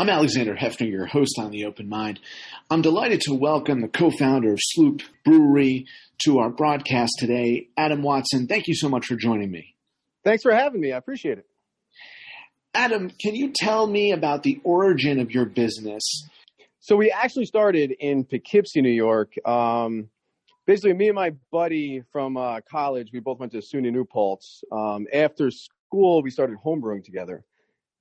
I'm Alexander Heffner, your host on The Open Mind. I'm delighted to welcome the co-founder of Sloop Brewery to our broadcast today, Adam Watson. Thank you so much for joining me. Thanks for having me. I appreciate it. Adam, can you tell me about the origin of your business? So we actually started in Poughkeepsie, New York. Um, basically, me and my buddy from uh, college, we both went to SUNY New Paltz. Um, after school, we started homebrewing together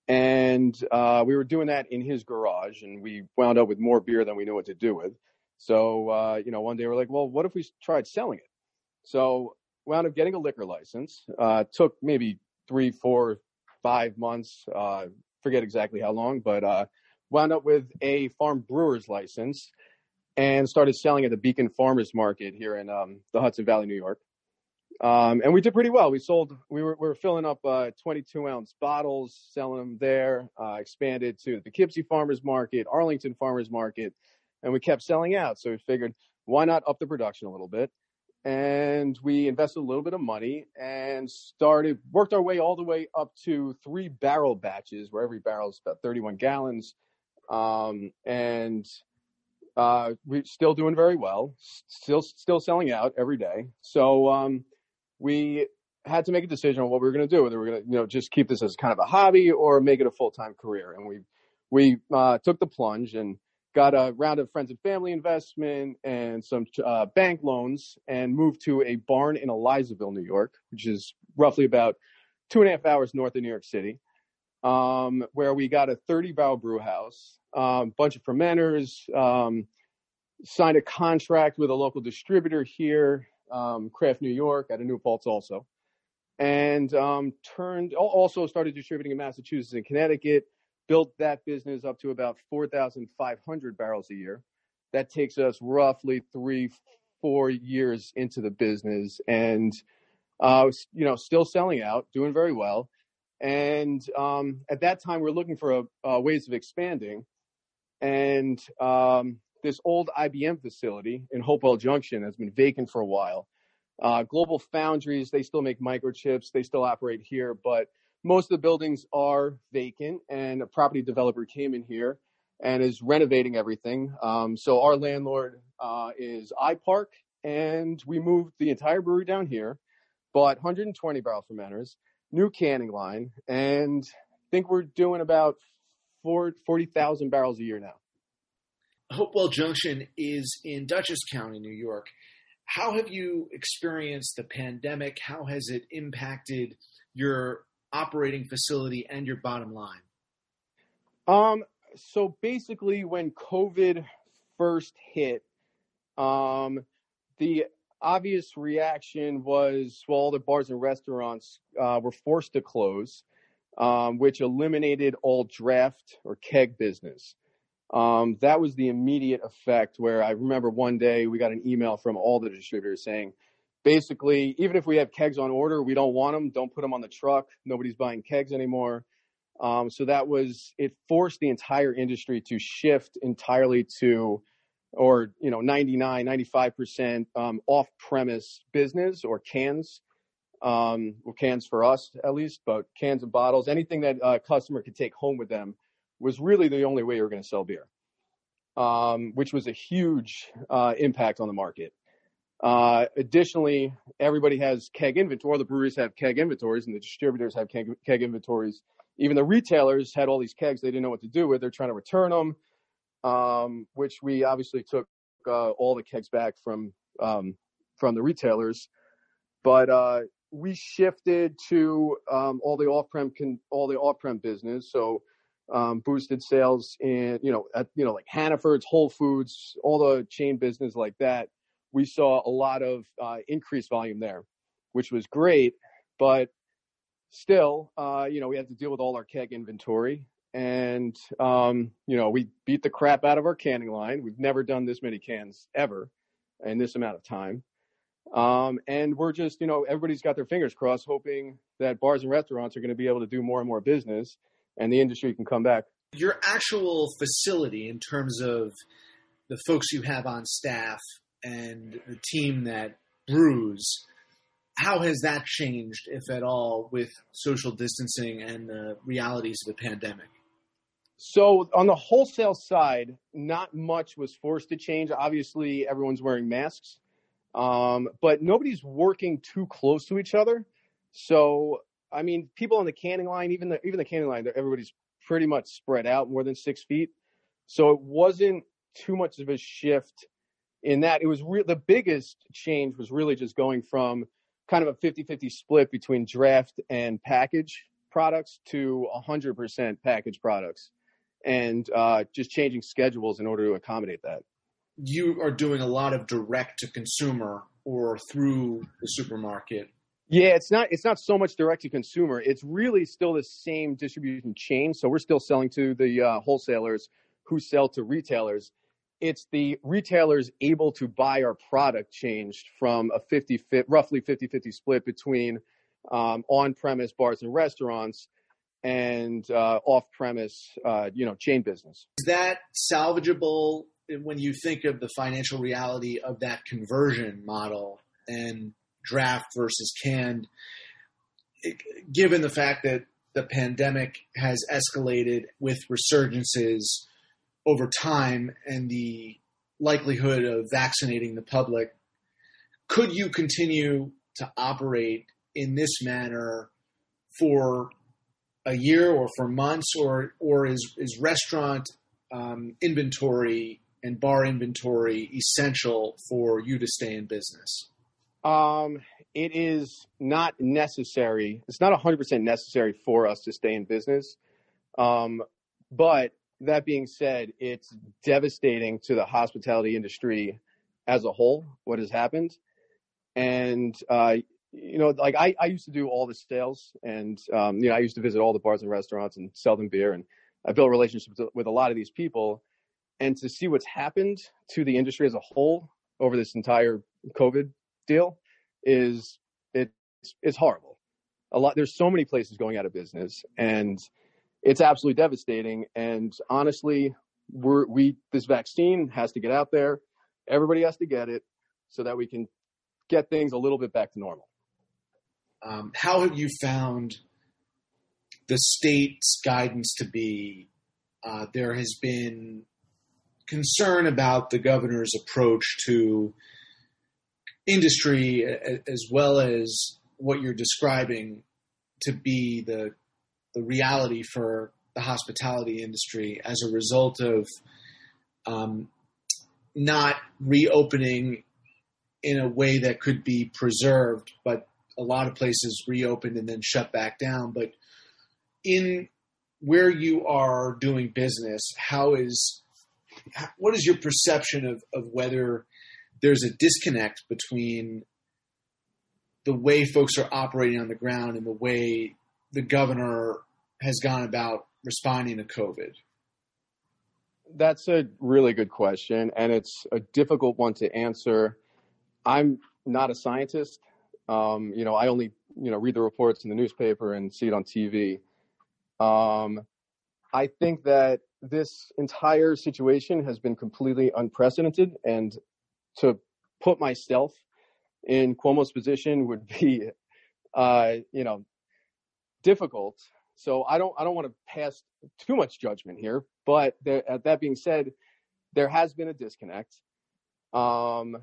and uh, we were doing that in his garage, and we wound up with more beer than we knew what to do with. So, uh, you know, one day we're like, well, what if we tried selling it? So, wound up getting a liquor license. Uh, took maybe three, four, five months. Uh, forget exactly how long, but uh, wound up with a farm brewer's license and started selling at the Beacon Farmers Market here in um, the Hudson Valley, New York. Um, and we did pretty well. We sold, we were, we were filling up uh, 22 ounce bottles, selling them there, uh, expanded to the Poughkeepsie Farmers Market, Arlington Farmers Market, and we kept selling out. So we figured, why not up the production a little bit? And we invested a little bit of money and started, worked our way all the way up to three barrel batches, where every barrel is about 31 gallons. Um, and uh, we're still doing very well, still still selling out every day. So um, we had to make a decision on what we were going to do, whether we are going to, you know, just keep this as kind of a hobby or make it a full time career. And we we uh, took the plunge and got a round of friends and family investment and some uh, bank loans and moved to a barn in Elizaville, New York, which is roughly about two and a half hours north of New York City, um, where we got a 30 barrel brew house, a um, bunch of fermenters, um, signed a contract with a local distributor here um, Craft New York at a New Paltz also, and um, turned also started distributing in Massachusetts and Connecticut. Built that business up to about 4,500 barrels a year. That takes us roughly three, four years into the business, and uh, you know, still selling out, doing very well. And um, at that time, we are looking for a, ways of expanding. And um, this old IBM facility in Hopewell Junction has been vacant for a while. Uh, Global Foundries, they still make microchips, they still operate here, but most of the buildings are vacant, and a property developer came in here and is renovating everything. Um, so our landlord uh, is iPark, and we moved the entire brewery down here, bought 120 barrel fermenters, new canning line, and I think we're doing about 40,000 barrels a year now. Hopewell Junction is in Dutchess County, New York. How have you experienced the pandemic? How has it impacted your operating facility and your bottom line? Um, so basically, when COVID first hit, um, the obvious reaction was well, all the bars and restaurants uh, were forced to close, um, which eliminated all draft or keg business. Um, that was the immediate effect where I remember one day we got an email from all the distributors saying, basically, even if we have kegs on order, we don't want them. Don't put them on the truck. Nobody's buying kegs anymore. Um, so that was, it forced the entire industry to shift entirely to, or, you know, 99, 95% um, off premise business or cans. Um, well, cans for us at least, but cans and bottles, anything that a customer could take home with them was really the only way you were going to sell beer, um, which was a huge uh, impact on the market. Uh, additionally, everybody has keg inventory. The breweries have keg inventories, and the distributors have keg, keg inventories. Even the retailers had all these kegs they didn't know what to do with. They're trying to return them, um, which we obviously took uh, all the kegs back from um, from the retailers. But uh, we shifted to um, all the off-prem con- all the off-prem business. So um, boosted sales in you know at you know like Hannaford's, Whole Foods, all the chain business like that. We saw a lot of uh, increased volume there, which was great, but still, uh, you know, we had to deal with all our keg inventory, and um, you know, we beat the crap out of our canning line. We've never done this many cans ever in this amount of time. Um, and we're just, you know, everybody's got their fingers crossed, hoping that bars and restaurants are going to be able to do more and more business and the industry can come back. Your actual facility, in terms of the folks you have on staff and the team that brews, how has that changed, if at all, with social distancing and the realities of the pandemic? So on the wholesale side, not much was forced to change. Obviously, everyone's wearing masks, um, but nobody's working too close to each other. So I mean, people on the canning line, even the even the canning line, everybody's pretty much spread out more than six feet. So it wasn't too much of a shift in that. It was re- the biggest change was really just going from kind of a 50-50 split between draft and package products to 100% package products and uh, just changing schedules in order to accommodate that. You are doing a lot of direct to consumer or through the supermarket. Yeah, it's not it's not so much direct to consumer. It's really still the same distribution chain. So we're still selling to the uh, wholesalers who sell to retailers. It's the retailers able to buy our product changed from a 50 roughly 50-50 split between um, on-premise bars and restaurants and uh, off-premise, uh, you know, chain business. Is that salvageable when you think of the financial reality of that conversion model and draft versus canned? Given the fact that the pandemic has escalated with resurgences over time and the likelihood of vaccinating the public, could you continue to operate in this manner for a year or for months, or or is is restaurant um, inventory and bar inventory essential for you to stay in business? Um, it is not necessary. It's not 100% necessary for us to stay in business. Um, but that being said, it's devastating to the hospitality industry as a whole, what has happened. And, uh, you know, like I, I used to do all the sales and, um, you know, I used to visit all the bars and restaurants and sell them beer. And I built relationships with a lot of these people. And to see what's happened to the industry as a whole over this entire COVID is it's it's horrible. A lot there's so many places going out of business and it's absolutely devastating. And honestly, we're we this vaccine has to get out there. Everybody has to get it so that we can get things a little bit back to normal. Um, how have you found the state's guidance to be? Uh, there has been concern about the governor's approach to industry as well as what you're describing to be the the reality for the hospitality industry as a result of um, not reopening in a way that could be preserved, but a lot of places reopened and then shut back down. But in where you are doing business, how is what is your perception of, of whether there's a disconnect between the way folks are operating on the ground and the way the governor has gone about responding to COVID? That's a really good question, and it's a difficult one to answer. I'm not a scientist. Um, you know, I only you know read the reports in the newspaper and see it on TV. Um, I think that this entire situation has been completely unprecedented, and to put myself in Cuomo's position would be, uh, you know, difficult. So I don't I don't want to pass too much judgment here. But there, uh, that being said, there has been a disconnect. Um,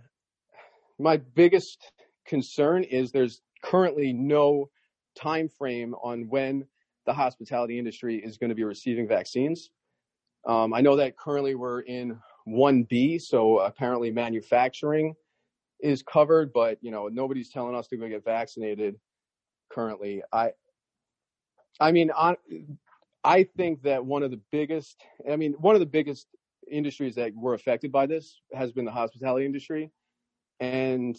my biggest concern is there's currently no time frame on when the hospitality industry is going to be receiving vaccines. Um, I know that currently we're in 1B, so apparently manufacturing is covered, but you know nobody's telling us to go get vaccinated currently. I, I mean, I, I think that one of the biggest, I mean, one of the biggest industries that were affected by this has been the hospitality industry, and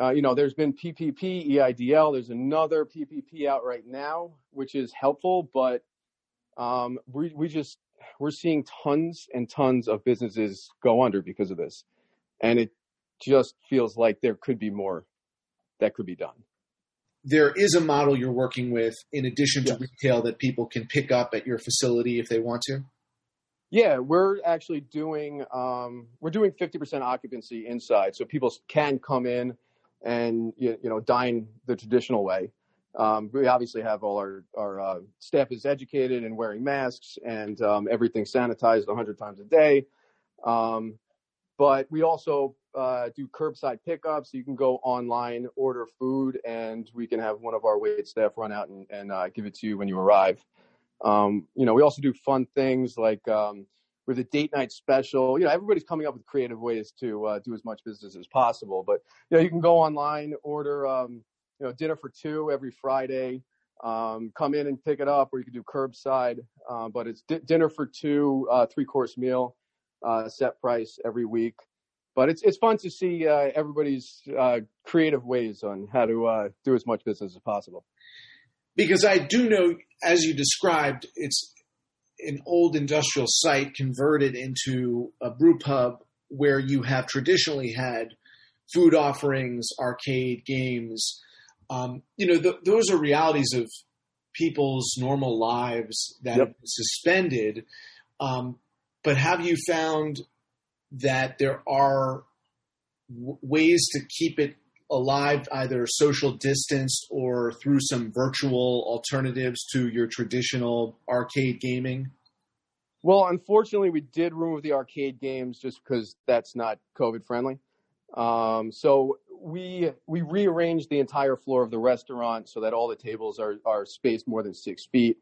uh, you know, there's been PPP, EIDL. There's another PPP out right now, which is helpful, but um, we we just we're seeing tons and tons of businesses go under because of this. And it just feels like there could be more that could be done. There is a model you're working with in addition to yes. retail that people can pick up at your facility if they want to. Yeah, we're actually doing um, we're doing 50% occupancy inside, so people can come in and you, you know dine the traditional way. Um, we obviously have all our our uh, staff is educated and wearing masks and um, everything sanitized 100 times a day. Um, but we also uh, do curbside pickups. You can go online, order food, and we can have one of our wait staff run out and, and uh, give it to you when you arrive. Um, you know, we also do fun things like um, with a date night special. You know, everybody's coming up with creative ways to uh, do as much business as possible. But you know, you can go online, order um, you know dinner for two every Friday. Um, come in and pick it up, or you can do curbside. Uh, but it's di- dinner for two, uh, three course meal, uh, set price every week. But it's it's fun to see uh, everybody's uh, creative ways on how to do as much business as possible. Because I do know, as you described, it's an old industrial site converted into a brew pub where you have traditionally had food offerings, arcade games. Um, you know, th- those are realities of people's normal lives that yep. have suspended. Um, but have you found that there are w- ways to keep it alive, either social distance or through some virtual alternatives to your traditional arcade gaming? Well, unfortunately, we did remove the arcade games just because that's not COVID friendly. Um, so we we rearranged the entire floor of the restaurant so that all the tables are are spaced more than six feet.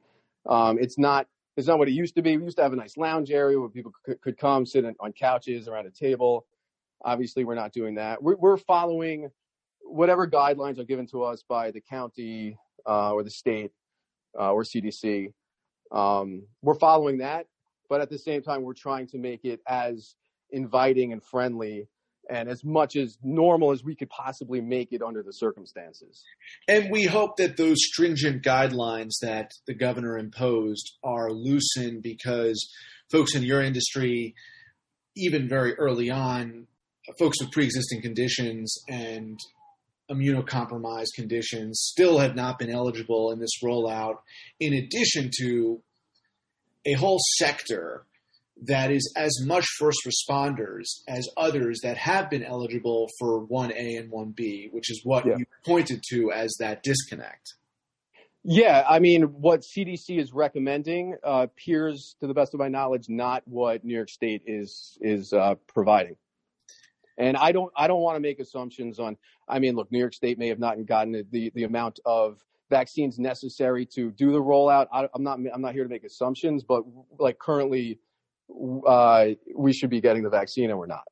Um, it's not it's not what it used to be. We used to have a nice lounge area where people could, could come sit on couches around a table. Obviously, we're not doing that. We're, we're following whatever guidelines are given to us by the county uh, or the state uh, or CDC, um, we're following that. But at the same time, we're trying to make it as inviting and friendly and as much as normal as we could possibly make it under the circumstances. And we hope that those stringent guidelines that the governor imposed are loosened because folks in your industry, even very early on, folks with pre existing conditions and immunocompromised conditions still have not been eligible in this rollout, in addition to a whole sector that is as much first responders as others that have been eligible for 1A and 1B, which is what yeah. you pointed to as that disconnect. Yeah, I mean, what CDC is recommending uh, appears, to the best of my knowledge, not what New York State is is uh, providing. And I don't I don't want to make assumptions on. I mean, look, New York State may have not gotten the the amount of vaccines necessary to do the rollout. I, am not I'm not here to make assumptions, but like currently, uh, we should be getting the vaccine and we're not.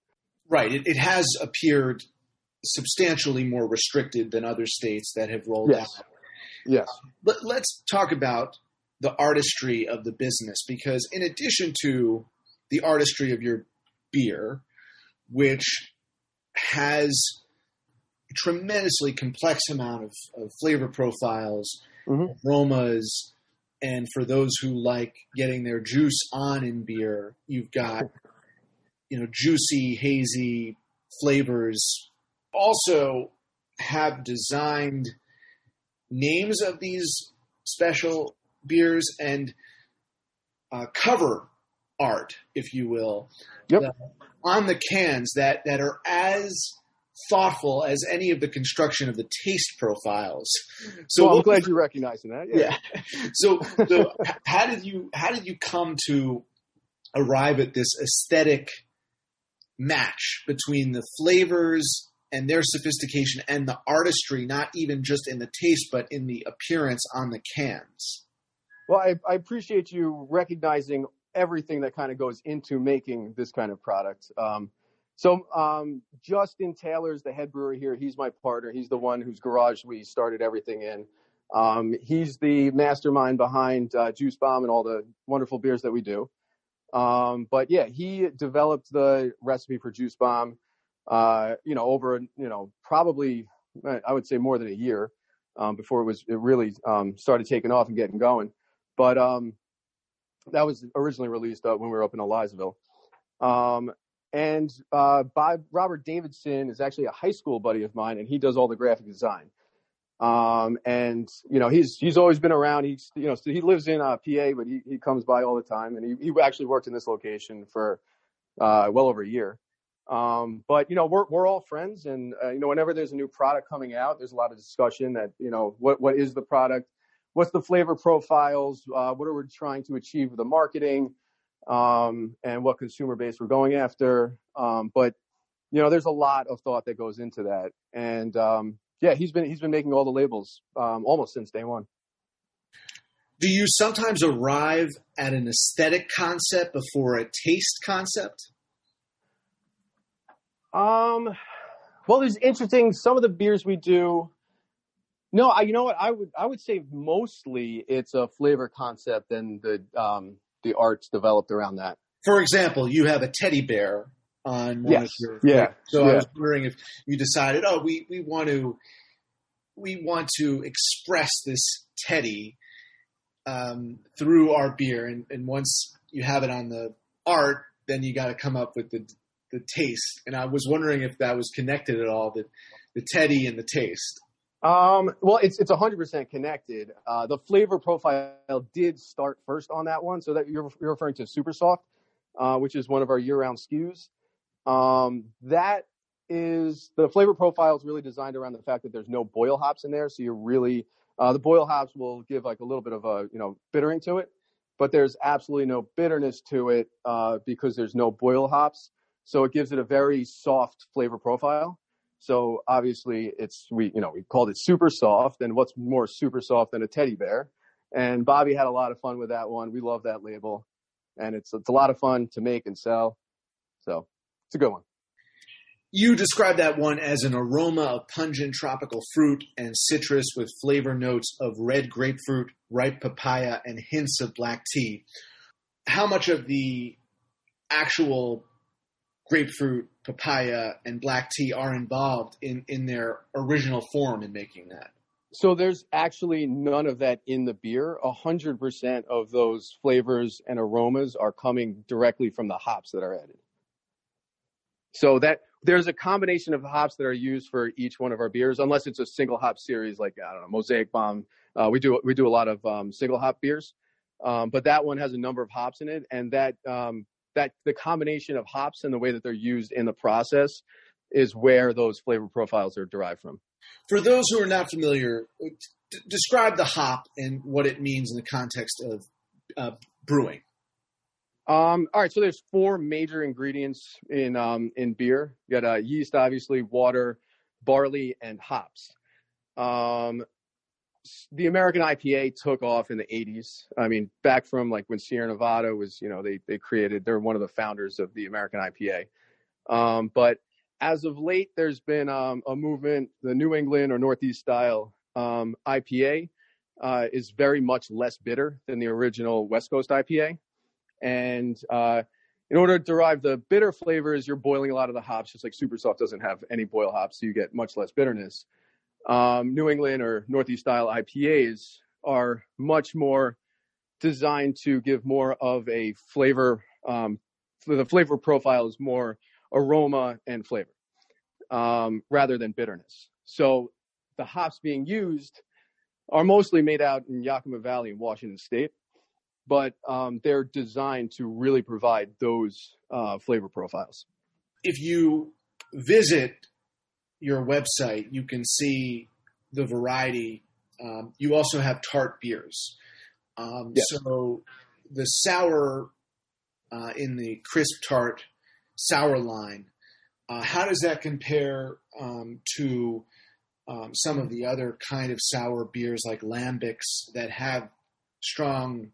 Right. It, it has appeared substantially more restricted than other states that have rolled yes. out. Yes. But let's talk about the artistry of the business because in addition to the artistry of your beer, which has a tremendously complex amount of, of flavor profiles, mm-hmm. aromas, and for those who like getting their juice on in beer, you've got you know juicy, hazy flavors. Also, have designed names of these special beers and uh, cover art, if you will, yep. on the cans that that are as thoughtful as any of the construction of the taste profiles. So well, I'm glad you're recognizing that. Yeah. yeah. So, so how did you how did you come to arrive at this aesthetic match between the flavors and their sophistication and the artistry, not even just in the taste, but in the appearance on the cans? Well, I, I appreciate you recognizing everything that kind of goes into making this kind of product. Um, so um, Justin Taylor's the head brewer here. He's my partner. He's the one whose garage we started everything in. Um, he's the mastermind behind uh, Juice Bomb and all the wonderful beers that we do. Um, but yeah, he developed the recipe for Juice Bomb. Uh, you know, over you know probably I would say more than a year um, before it was it really um, started taking off and getting going. But um, that was originally released uh, when we were up in Elizaville. Um, and uh, Bob Robert Davidson is actually a high school buddy of mine, and he does all the graphic design. Um, and you know he's he's always been around. He's you know so he lives in uh, PA, but he he comes by all the time, and he he actually worked in this location for uh, well over a year. Um, but you know, we're we're all friends, and uh, you know, whenever there's a new product coming out, there's a lot of discussion that you know what what is the product, what's the flavor profiles, uh, what are we trying to achieve with the marketing, um, and what consumer base we're going after. Um, but you know, there's a lot of thought that goes into that, and um, yeah, he's been he's been making all the labels um, almost since day one. Do you sometimes arrive at an aesthetic concept before a taste concept? Um, well, there's interesting. Some of the beers we do. No, I, you know what? I would I would say mostly it's a flavor concept and the um, the arts developed around that. For example, you have a teddy bear on one yes. of your yeah. So yeah. I was wondering if you decided, oh, we we want to we want to express this teddy um, through our beer, and, and once you have it on the art, then you got to come up with the the taste. And I was wondering if that was connected at all, the the teddy and the taste. Um, well, it's it's hundred percent connected. Uh, the flavor profile did start first on that one, so that you're you're referring to Super Soft, uh, which is one of our year-round SKUs. Um, that is the flavor profile is really designed around the fact that there's no boil hops in there, so you're really uh, the boil hops will give like a little bit of a you know bittering to it, but there's absolutely no bitterness to it uh, because there's no boil hops. So it gives it a very soft flavor profile. So obviously it's we you know we called it super soft, and what's more super soft than a teddy bear? And Bobby had a lot of fun with that one. We love that label, and it's it's a lot of fun to make and sell. So it's a good one. You describe that one as an aroma of pungent tropical fruit and citrus with flavor notes of red grapefruit, ripe papaya, and hints of black tea. How much of the actual grapefruit, papaya, and black tea are involved in, in their original form in making that? So there's actually none of that in the beer. A hundred percent of those flavors and aromas are coming directly from the hops that are added. So that there's a combination of hops that are used for each one of our beers, unless it's a single hop series like I don't know Mosaic Bomb. Uh, we do we do a lot of um, single hop beers, um, but that one has a number of hops in it, and that um, that the combination of hops and the way that they're used in the process is where those flavor profiles are derived from. For those who are not familiar, d- describe the hop and what it means in the context of uh, brewing. Um, all right, so there's four major ingredients in um, in beer. You got uh, yeast, obviously, water, barley, and hops. Um, the American IPA took off in the 80s. I mean, back from like when Sierra Nevada was, you know, they they created. They're one of the founders of the American IPA. Um, but as of late, there's been um, a movement. The New England or Northeast style um, IPA uh, is very much less bitter than the original West Coast IPA. And uh, in order to derive the bitter flavors, you're boiling a lot of the hops, just like Super Soft doesn't have any boil hops, so you get much less bitterness. Um, New England or Northeast style IPAs are much more designed to give more of a flavor. Um, the flavor profile is more aroma and flavor um, rather than bitterness. So the hops being used are mostly made out in Yakima Valley in Washington State but um, they're designed to really provide those uh, flavor profiles. If you visit your website, you can see the variety. Um, you also have tart beers. Um, Yes. So the sour uh, in the crisp tart sour line, uh, how does that compare um, to um, some of the other kind of sour beers like lambics that have strong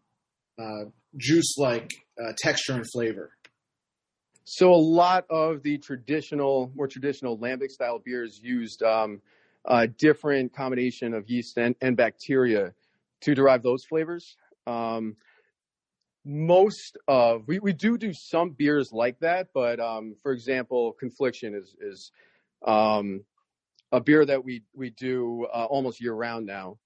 uh, juice-like uh, texture and flavor? So a lot of the traditional, more traditional lambic style beers used um, a different combination of yeast and, and bacteria to derive those flavors. Um, most of we, we do do some beers like that, but um, for example, Confliction is is um, a beer that we we do uh, almost year round now,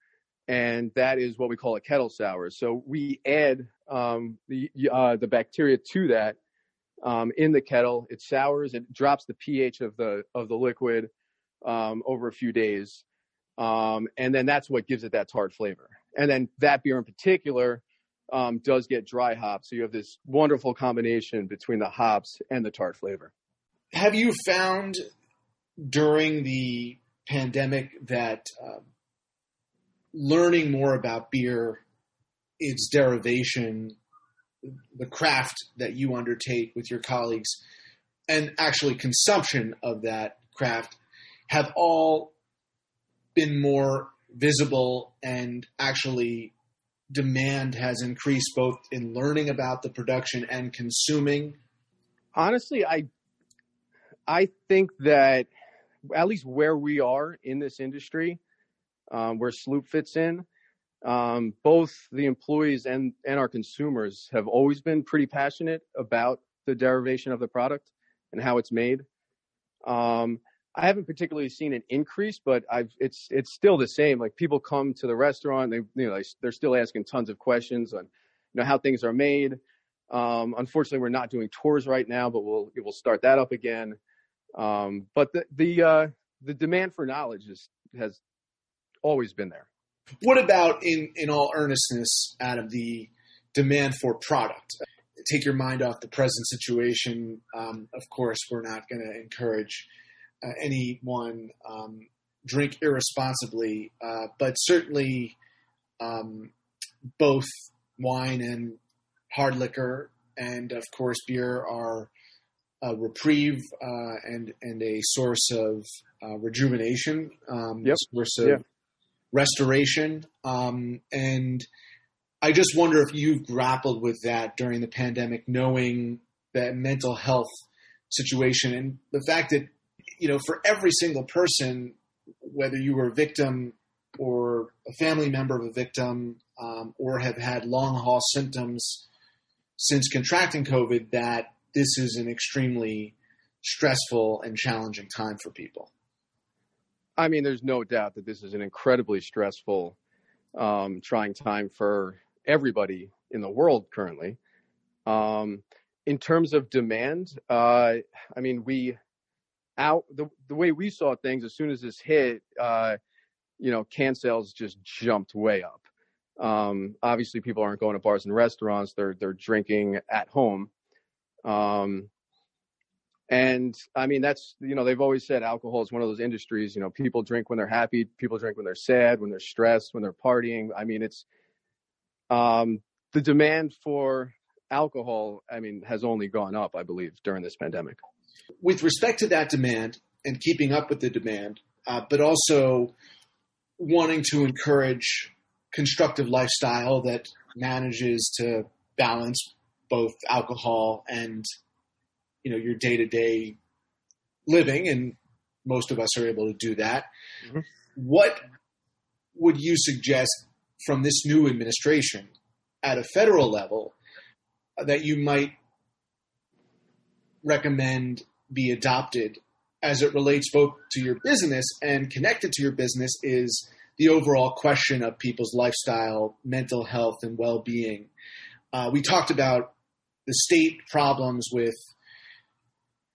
and that is what we call a kettle sour. So we add um, the uh, the bacteria to that um, in the kettle. It sours. It drops the pH of the of the liquid um, over a few days, um, and then that's what gives it that tart flavor. And then that beer in particular um, does get dry hops, so you have this wonderful combination between the hops and the tart flavor. Have you found during the pandemic that uh, learning more about beer, its derivation, the craft that you undertake with your colleagues, and actually consumption of that craft have all been more visible and actually demand has increased both in learning about the production and consuming? Honestly i i think that at least where we are in this industry um, where sloop fits in um, both the employees and and our consumers have always been pretty passionate about the derivation of the product and how it's made um, I haven't particularly seen an increase, but I've it's it's still the same. Like people come to the restaurant, they you know they're still asking tons of questions on you know how things are made. Um, unfortunately, we're not doing tours right now, but we'll we'll start that up again. Um, but the the uh, the demand for knowledge is, has always been there. What about in in all earnestness, out of the demand for product? Take your mind off the present situation. Um, of course, we're not going to encourage uh, anyone um, drink irresponsibly, uh, but certainly um, both wine and hard liquor, and of course beer, are a reprieve uh, and and a source of uh, rejuvenation, um, yep. source of yeah. Restoration, um, and I just wonder if you've grappled with that during the pandemic, knowing that mental health situation and the fact that you know, for every single person, whether you were a victim or a family member of a victim, um, or have had long haul symptoms since contracting COVID, that this is an extremely stressful and challenging time for people. I mean, there's no doubt that this is an incredibly stressful, um, trying time for everybody in the world currently. Um, in terms of demand, uh, I mean, we out the, the way we saw things as soon as this hit uh, you know can sales just jumped way up. Um, obviously people aren't going to bars and restaurants. They're they're drinking at home. Um, and i mean that's you know they've always said alcohol is one of those industries you know people drink when they're happy people drink when they're sad when they're stressed when they're partying. I mean it's um, the demand for alcohol i mean has only gone up i believe during this pandemic. With respect to that demand and keeping up with the demand, uh, but also wanting to encourage constructive lifestyle that manages to balance both alcohol and you know your day to day living, and most of us are able to do that. Mm-hmm. What would you suggest from this new administration at a federal level that you might recommend be adopted as it relates both to your business and connected to your business is the overall question of people's lifestyle, mental health, and well being. Uh, we talked about the state problems with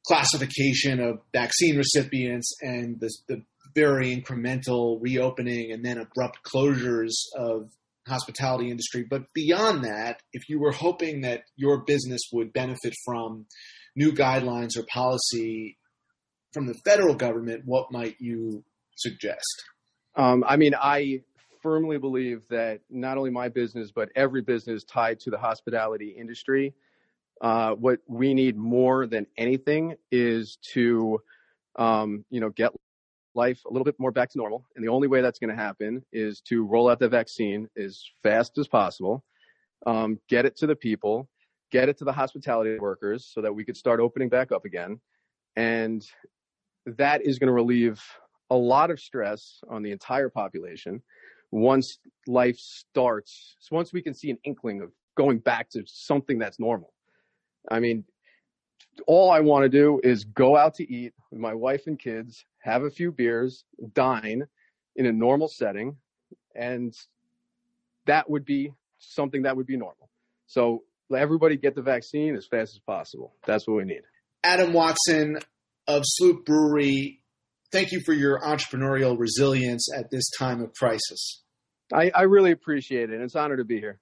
classification of vaccine recipients and the, the very incremental reopening and then abrupt closures of hospitality industry. But beyond that, if you were hoping that your business would benefit from new guidelines or policy from the federal government, what might you suggest? Um, I mean, I firmly believe that not only my business, but every business tied to the hospitality industry, uh, what we need more than anything is to, um, you know, get life a little bit more back to normal. And the only way that's going to happen is to roll out the vaccine as fast as possible, um, get it to the people, get it to the hospitality workers so that we could start opening back up again. And that is going to relieve a lot of stress on the entire population once life starts. Once we can see an inkling of going back to something that's normal. I mean, all I want to do is go out to eat with my wife and kids, have a few beers, dine in a normal setting, and that would be something that would be normal. So let everybody get the vaccine as fast as possible. That's what we need. Adam Watson of Sloop Brewery, thank you for your entrepreneurial resilience at this time of crisis. I, I really appreciate it. It's an honor to be here.